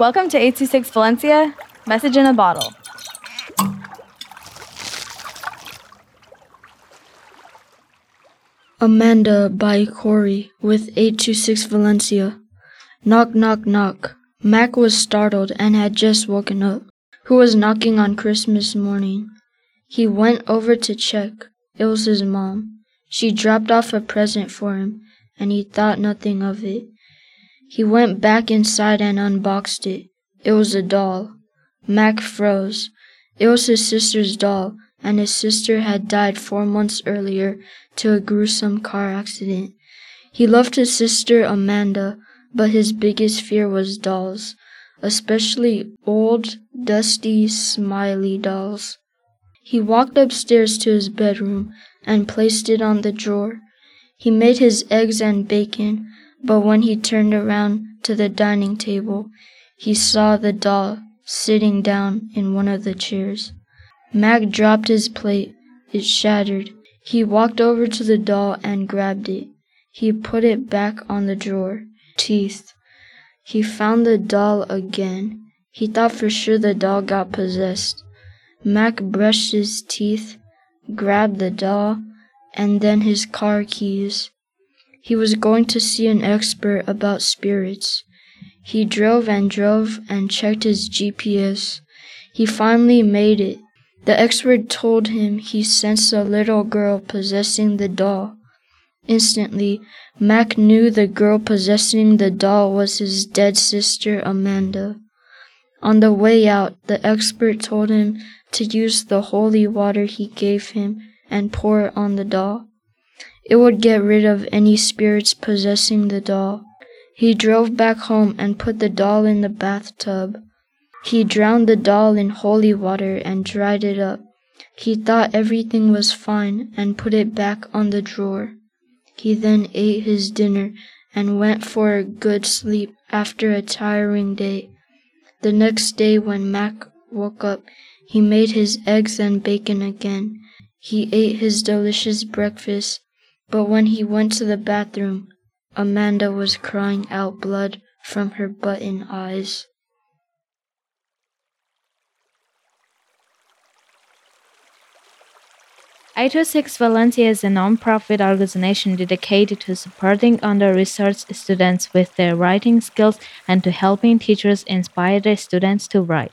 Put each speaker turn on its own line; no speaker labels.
Welcome to 826 Valencia, message in a bottle.
Amanda by Kory with 826 Valencia. Knock, knock, knock. Mac was startled and had just woken up. Who was knocking on Christmas morning? He went over to check. It was his mom. She dropped off a present for him, and he thought nothing of it. He went back inside and unboxed it. It was a doll. Mac froze. It was his sister's doll, and his sister had died four months earlier to a gruesome car accident. He loved his sister Amanda, but his biggest fear was dolls, especially old, dusty, smiley dolls. He walked upstairs to his bedroom and placed it on the drawer. He made his eggs and bacon, but when he turned around to the dining table, he saw the doll sitting down in one of the chairs. Mac dropped his plate. It shattered. He walked over to the doll and grabbed it. He put it back on the drawer. Teeth. He found the doll again. He thought for sure the doll got possessed. Mac brushed his teeth, grabbed the doll, and then his car keys. He was going to see an expert about spirits. He drove and drove and checked his GPS. He finally made it. The expert told him he sensed a little girl possessing the doll. Instantly, Mac knew the girl possessing the doll was his dead sister Amanda. On the way out, the expert told him to use the holy water he gave him and pour it on the doll. It would get rid of any spirits possessing the doll. He drove back home and put the doll in the bathtub. He drowned the doll in holy water and dried it up. He thought everything was fine and put it back on the drawer. He then ate his dinner and went for a good sleep after a tiring day. The next day, when Mac woke up, he made his eggs and bacon again. He ate his delicious breakfast, but when he went to the bathroom, Amanda was crying out blood from her button eyes.
Eight oh Six Valencia is a non-profit organization dedicated to supporting under-researched students with their writing skills and to helping teachers inspire their students to write.